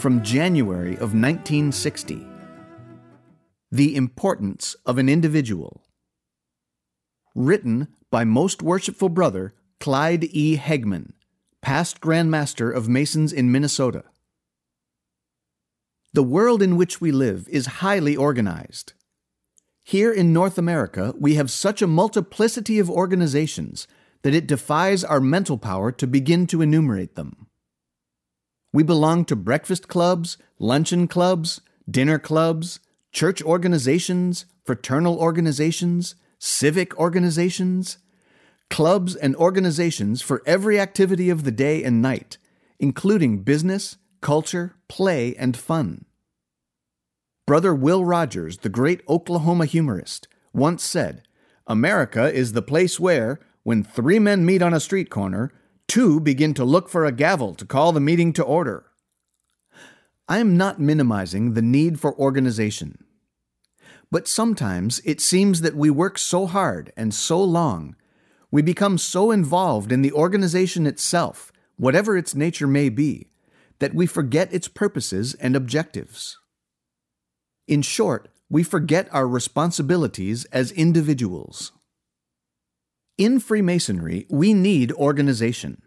from January of 1960. The Importance of an Individual. Written by Most Worshipful Brother Clyde E. Hegman, past Grand Master of Masons in Minnesota. The world in which we live is highly organized. Here in North America, we have such a multiplicity of organizations that it defies our mental power to begin to enumerate them. We belong to breakfast clubs, luncheon clubs, dinner clubs, church organizations, fraternal organizations, civic organizations, clubs and organizations for every activity of the day and night, including business, culture, play, and fun. Brother Will Rogers, the great Oklahoma humorist, once said, America is the place where, when three men meet on a street corner, two begin to look for a gavel to call the meeting to order. I am not minimizing the need for organization. But sometimes it seems that we work so hard and so long, we become so involved in the organization itself, whatever its nature may be, that we forget its purposes and objectives. In short, we forget our responsibilities as individuals. In Freemasonry, we need organization.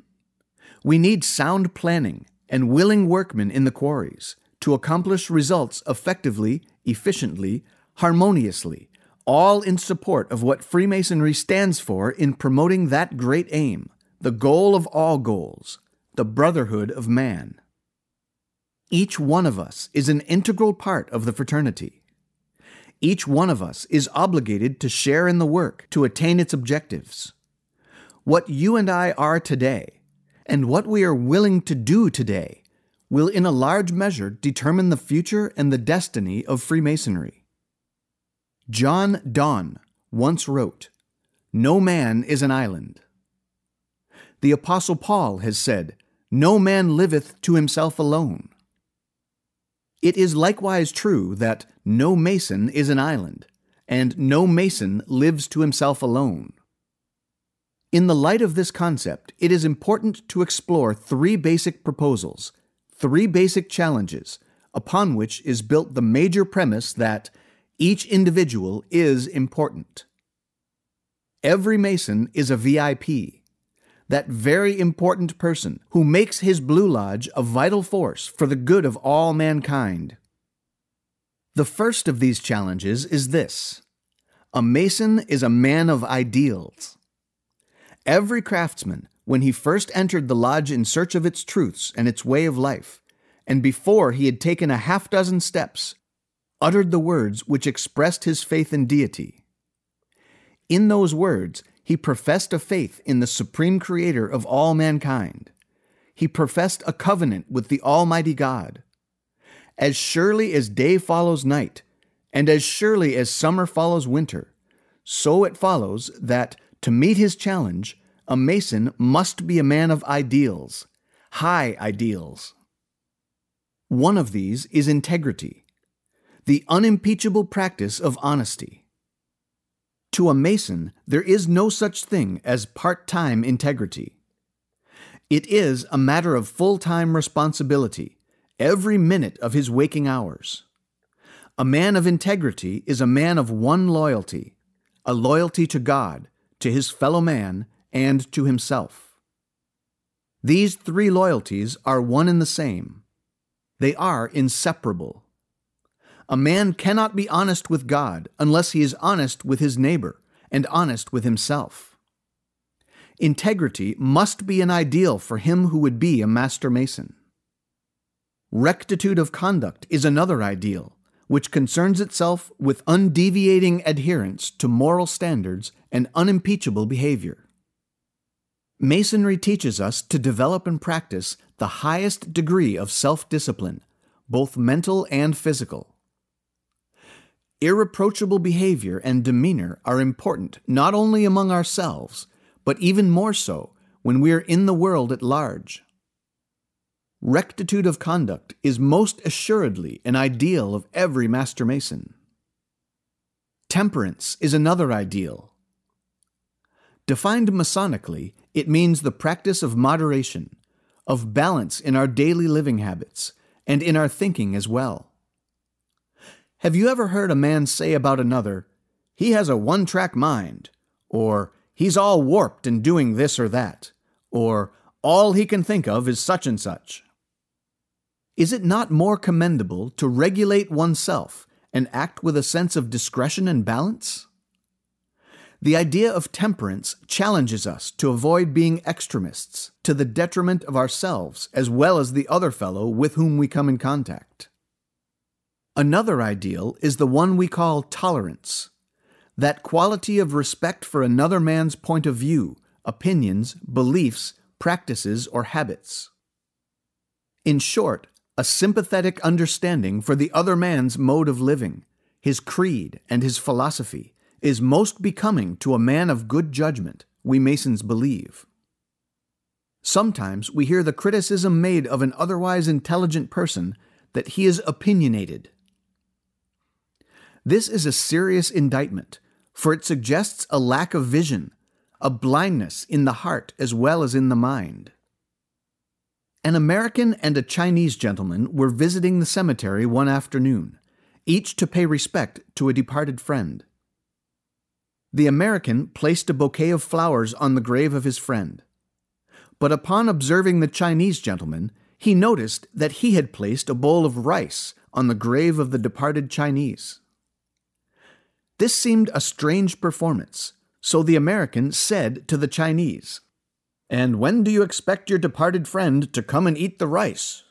We need sound planning and willing workmen in the quarries to accomplish results effectively, efficiently, harmoniously, all in support of what Freemasonry stands for in promoting that great aim, the goal of all goals, the brotherhood of man. Each one of us is an integral part of the fraternity. Each one of us is obligated to share in the work to attain its objectives. What you and I are today, and what we are willing to do today, will in a large measure determine the future and the destiny of Freemasonry. John Donne once wrote, No man is an island. The Apostle Paul has said, No man liveth to himself alone. It is likewise true that no mason is an island, and no mason lives to himself alone. In the light of this concept, it is important to explore three basic proposals, three basic challenges, upon which is built the major premise that each individual is important. Every Mason is a VIP, that very important person who makes his Blue Lodge a vital force for the good of all mankind. The first of these challenges is this A Mason is a man of ideals. Every craftsman, when he first entered the lodge in search of its truths and its way of life, and before he had taken a half dozen steps, uttered the words which expressed his faith in deity. In those words, he professed a faith in the supreme creator of all mankind. He professed a covenant with the Almighty God. As surely as day follows night, and as surely as summer follows winter, so it follows that, to meet his challenge, a Mason must be a man of ideals, high ideals. One of these is integrity, the unimpeachable practice of honesty. To a Mason, there is no such thing as part time integrity. It is a matter of full time responsibility, every minute of his waking hours. A man of integrity is a man of one loyalty, a loyalty to God, to his fellow man, and to himself. These three loyalties are one and the same. They are inseparable. A man cannot be honest with God unless he is honest with his neighbor and honest with himself. Integrity must be an ideal for him who would be a master mason. Rectitude of conduct is another ideal, which concerns itself with undeviating adherence to moral standards and unimpeachable behavior. Masonry teaches us to develop and practice the highest degree of self discipline, both mental and physical. Irreproachable behavior and demeanor are important not only among ourselves, but even more so when we are in the world at large. Rectitude of conduct is most assuredly an ideal of every Master Mason. Temperance is another ideal. Defined Masonically, it means the practice of moderation, of balance in our daily living habits, and in our thinking as well. Have you ever heard a man say about another, he has a one track mind, or he's all warped in doing this or that, or all he can think of is such and such? Is it not more commendable to regulate oneself and act with a sense of discretion and balance? The idea of temperance challenges us to avoid being extremists to the detriment of ourselves as well as the other fellow with whom we come in contact. Another ideal is the one we call tolerance, that quality of respect for another man's point of view, opinions, beliefs, practices, or habits. In short, a sympathetic understanding for the other man's mode of living, his creed, and his philosophy is most becoming to a man of good judgment, we Masons believe. Sometimes we hear the criticism made of an otherwise intelligent person that he is opinionated. This is a serious indictment, for it suggests a lack of vision, a blindness in the heart as well as in the mind. An American and a Chinese gentleman were visiting the cemetery one afternoon, each to pay respect to a departed friend. The American placed a bouquet of flowers on the grave of his friend. But upon observing the Chinese gentleman, he noticed that he had placed a bowl of rice on the grave of the departed Chinese. This seemed a strange performance, so the American said to the Chinese, and when do you expect your departed friend to come and eat the rice?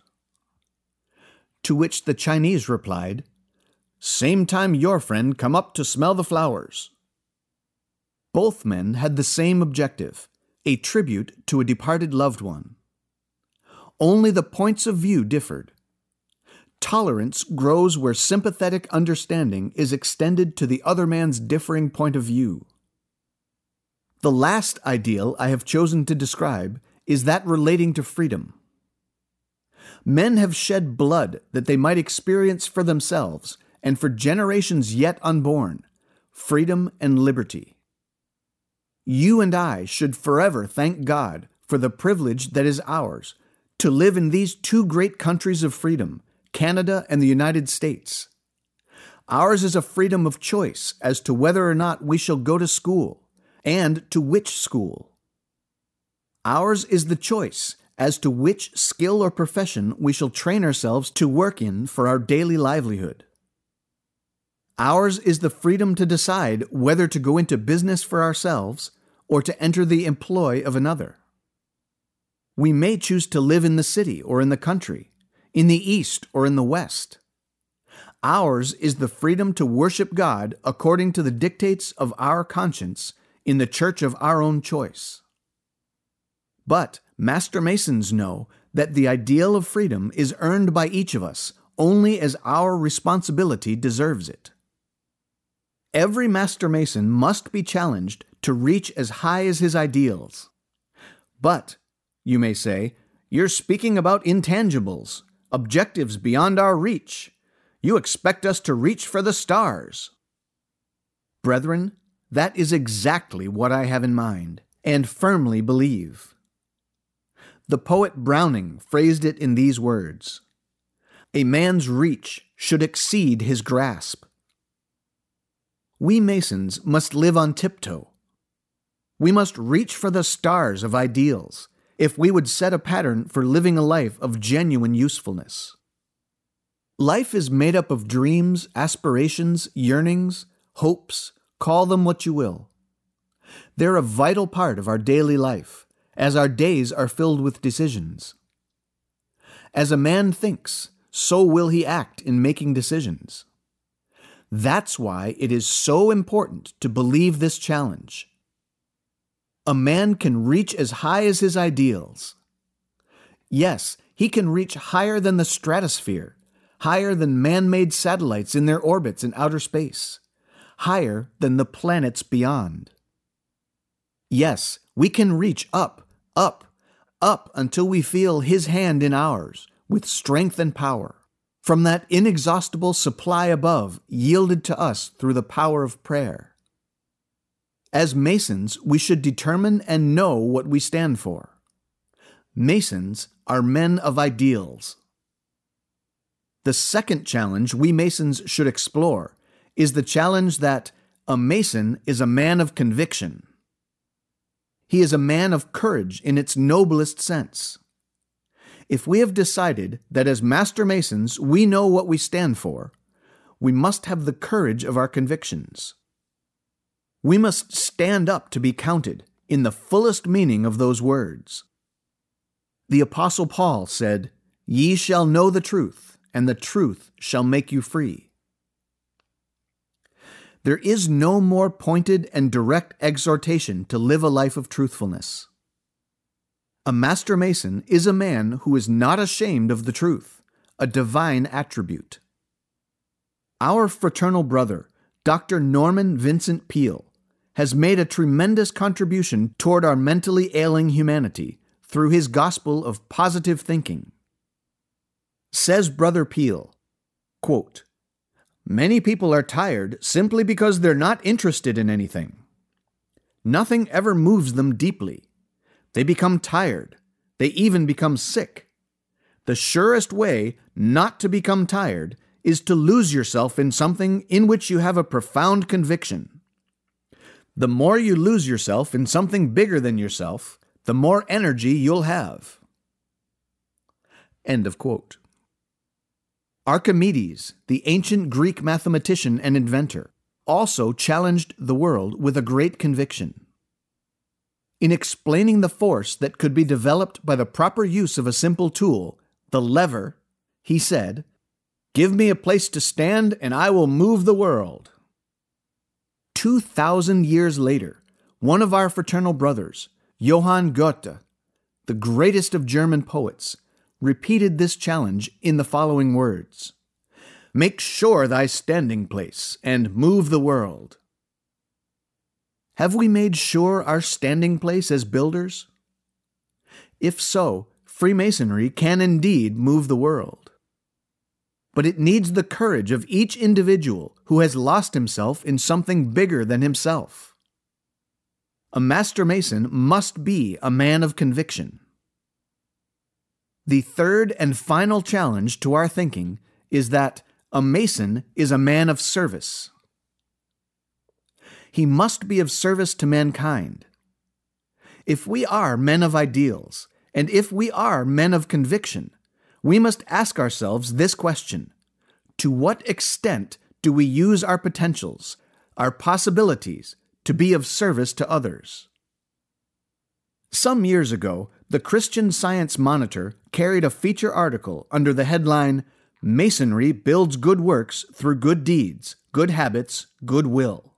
To which the Chinese replied, Same time your friend come up to smell the flowers. Both men had the same objective a tribute to a departed loved one. Only the points of view differed. Tolerance grows where sympathetic understanding is extended to the other man's differing point of view. The last ideal I have chosen to describe is that relating to freedom. Men have shed blood that they might experience for themselves and for generations yet unborn freedom and liberty. You and I should forever thank God for the privilege that is ours to live in these two great countries of freedom, Canada and the United States. Ours is a freedom of choice as to whether or not we shall go to school and to which school. Ours is the choice as to which skill or profession we shall train ourselves to work in for our daily livelihood. Ours is the freedom to decide whether to go into business for ourselves or to enter the employ of another. We may choose to live in the city or in the country, in the east or in the west. Ours is the freedom to worship God according to the dictates of our conscience in the church of our own choice. But Master Masons know that the ideal of freedom is earned by each of us only as our responsibility deserves it. Every Master Mason must be challenged to reach as high as his ideals. But, you may say, you're speaking about intangibles, objectives beyond our reach. You expect us to reach for the stars. Brethren, that is exactly what I have in mind and firmly believe. The poet Browning phrased it in these words A man's reach should exceed his grasp. We Masons must live on tiptoe. We must reach for the stars of ideals if we would set a pattern for living a life of genuine usefulness. Life is made up of dreams, aspirations, yearnings, hopes, Call them what you will. They're a vital part of our daily life, as our days are filled with decisions. As a man thinks, so will he act in making decisions. That's why it is so important to believe this challenge. A man can reach as high as his ideals. Yes, he can reach higher than the stratosphere, higher than man made satellites in their orbits in outer space, higher than the planets beyond. Yes, we can reach up, up, up until we feel His hand in ours with strength and power from that inexhaustible supply above yielded to us through the power of prayer. As Masons, we should determine and know what we stand for. Masons are men of ideals. The second challenge we Masons should explore is the challenge that a Mason is a man of conviction. He is a man of courage in its noblest sense. If we have decided that as Master Masons we know what we stand for, we must have the courage of our convictions. We must stand up to be counted in the fullest meaning of those words. The Apostle Paul said, Ye shall know the truth, and the truth shall make you free. There is no more pointed and direct exhortation to live a life of truthfulness. A master mason is a man who is not ashamed of the truth, a divine attribute. Our fraternal brother, Dr. Norman Vincent Peale, has made a tremendous contribution toward our mentally ailing humanity through his gospel of positive thinking. Says Brother Peale, quote, Many people are tired simply because they're not interested in anything. Nothing ever moves them deeply. They become tired. They even become sick. The surest way not to become tired is to lose yourself in something in which you have a profound conviction. The more you lose yourself in something bigger than yourself, the more energy you'll have. End of quote. Archimedes, the ancient Greek mathematician and inventor, also challenged the world with a great conviction. In explaining the force that could be developed by the proper use of a simple tool, the lever, he said, Give me a place to stand and I will move the world. Two thousand years later, one of our fraternal brothers, Johann Goethe, the greatest of German poets, repeated this challenge in the following words Make sure thy standing place, and move the world. Have we made sure our standing place as builders? If so, Freemasonry can indeed move the world. But it needs the courage of each individual who has lost himself in something bigger than himself. A master mason must be a man of conviction. The third and final challenge to our thinking is that a mason is a man of service. He must be of service to mankind. If we are men of ideals, and if we are men of conviction, we must ask ourselves this question To what extent do we use our potentials, our possibilities, to be of service to others. Some years ago, the Christian Science Monitor carried a feature article under the headline Masonry Builds Good Works Through Good Deeds, Good Habits, Good Will.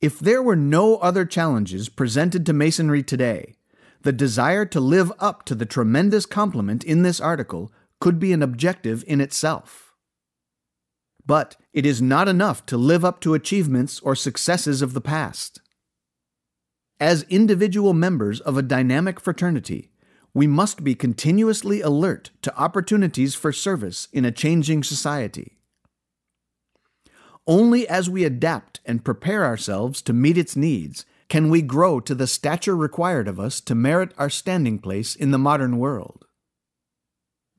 If there were no other challenges presented to Masonry today, the desire to live up to the tremendous compliment in this article could be an objective in itself. But it is not enough to live up to achievements or successes of the past. As individual members of a dynamic fraternity, we must be continuously alert to opportunities for service in a changing society. Only as we adapt and prepare ourselves to meet its needs can we grow to the stature required of us to merit our standing place in the modern world.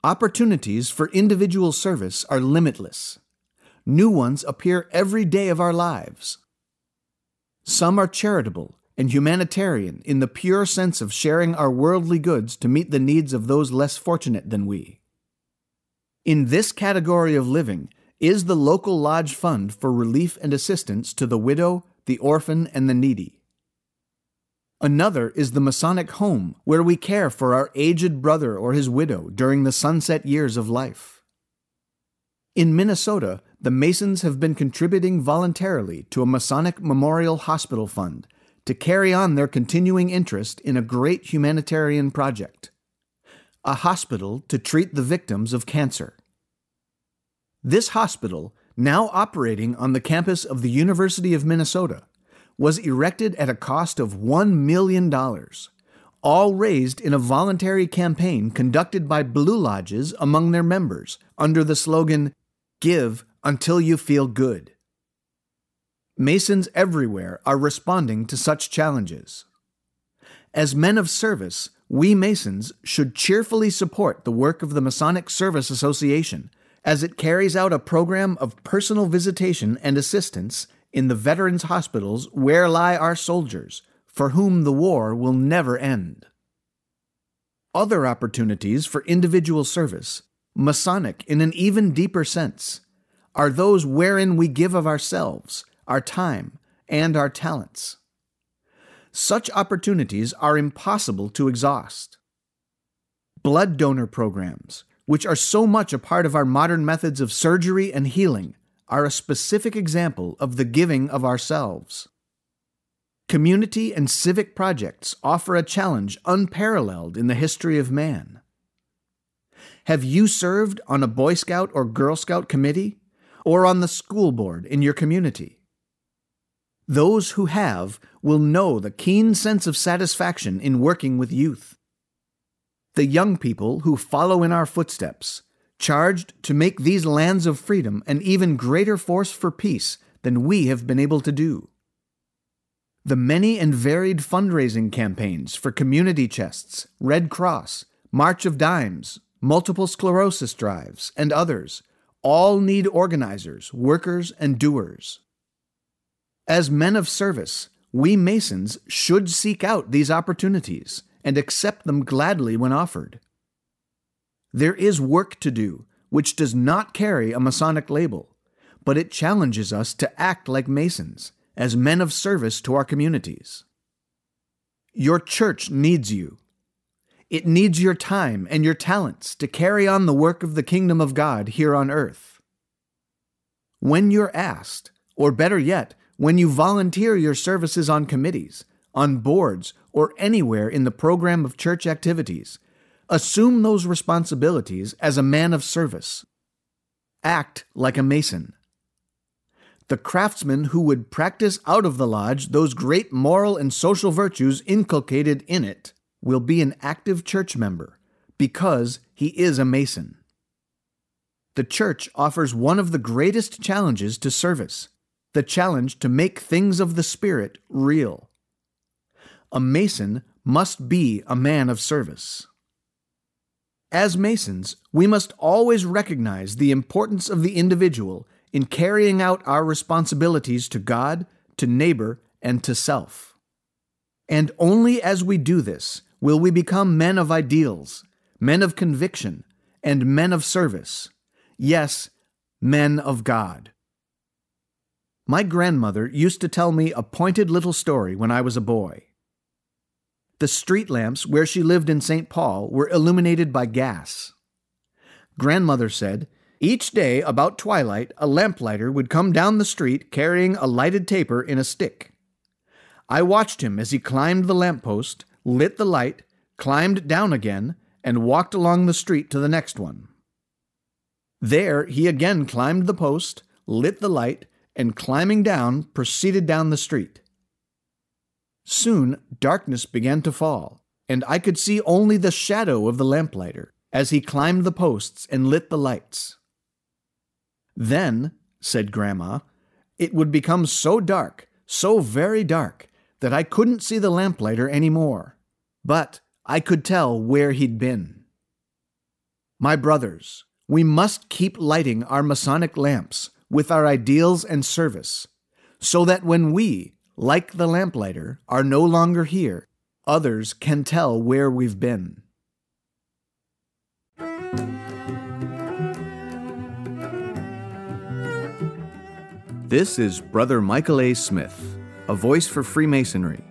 Opportunities for individual service are limitless new ones appear every day of our lives. Some are charitable and humanitarian in the pure sense of sharing our worldly goods to meet the needs of those less fortunate than we. In this category of living is the local lodge fund for relief and assistance to the widow, the orphan, and the needy. Another is the Masonic home, where we care for our aged brother or his widow during the sunset years of life. In Minnesota, the Masons have been contributing voluntarily to a Masonic Memorial Hospital Fund to carry on their continuing interest in a great humanitarian project. a hospital to treat the victims of cancer. This hospital, now operating on the campus of the University of Minnesota, was erected at a cost of $1 million, all raised in a voluntary campaign conducted by Blue Lodges among their members under the slogan, Give until you feel good. Masons everywhere are responding to such challenges. As men of service, we Masons should cheerfully support the work of the Masonic Service Association as it carries out a program of personal visitation and assistance in the veterans' hospitals where lie our soldiers, for whom the war will never end. Other opportunities for individual service, Masonic in an even deeper sense, are those wherein we give of ourselves, our time, and our talents. Such opportunities are impossible to exhaust. Blood donor programs, which are so much a part of our modern methods of surgery and healing, are a specific example of the giving of ourselves. Community and civic projects offer a challenge unparalleled in the history of man. Have you served on a Boy Scout or Girl Scout committee, or on the school board in your community? Those who have will know the keen sense of satisfaction in working with youth. The young people who follow in our footsteps, charged to make these lands of freedom an even greater force for peace than we have been able to do. The many and varied fundraising campaigns for community chests, Red Cross, March of Dimes, multiple sclerosis drives, and others all need organizers, workers, and doers. As men of service, we Masons should seek out these opportunities and accept them gladly when offered. There is work to do which does not carry a Masonic label, but it challenges us to act like Masons, as men of service to our communities. Your church needs you. It needs your time and your talents to carry on the work of the kingdom of God here on earth. When you're asked, or better yet, when you volunteer your services on committees, on boards, or anywhere in the program of church activities, assume those responsibilities as a man of service. Act like a mason. The craftsman who would practice out of the lodge those great moral and social virtues inculcated in it will be an active church member because he is a mason. The church offers one of the greatest challenges to service the challenge to make things of the Spirit real. A Mason must be a man of service. As Masons, we must always recognize the importance of the individual in carrying out our responsibilities to God, to neighbor, and to self. And only as we do this will we become men of ideals, men of conviction, and men of service. Yes, men of God. My grandmother used to tell me a pointed little story when I was a boy. The street lamps where she lived in St. Paul were illuminated by gas. Grandmother said, each day about twilight, a lamplighter would come down the street carrying a lighted taper in a stick. I watched him as he climbed the lamppost, lit the light, climbed down again, and walked along the street to the next one. There he again climbed the post, lit the light, and climbing down, proceeded down the street. Soon darkness began to fall, and I could see only the shadow of the lamplighter as he climbed the posts and lit the lights. Then, said Grandma, it would become so dark, so very dark, that I couldn't see the lamplighter any more, but I could tell where he'd been. My brothers, we must keep lighting our Masonic lamps with our ideals and service, so that when we, like the lamplighter, are no longer here, others can tell where we've been. This is Brother Michael A. Smith, a voice for Freemasonry,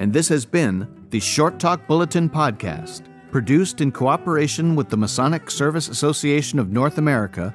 and this has been the Short Talk Bulletin Podcast, produced in cooperation with the Masonic Service Association of North America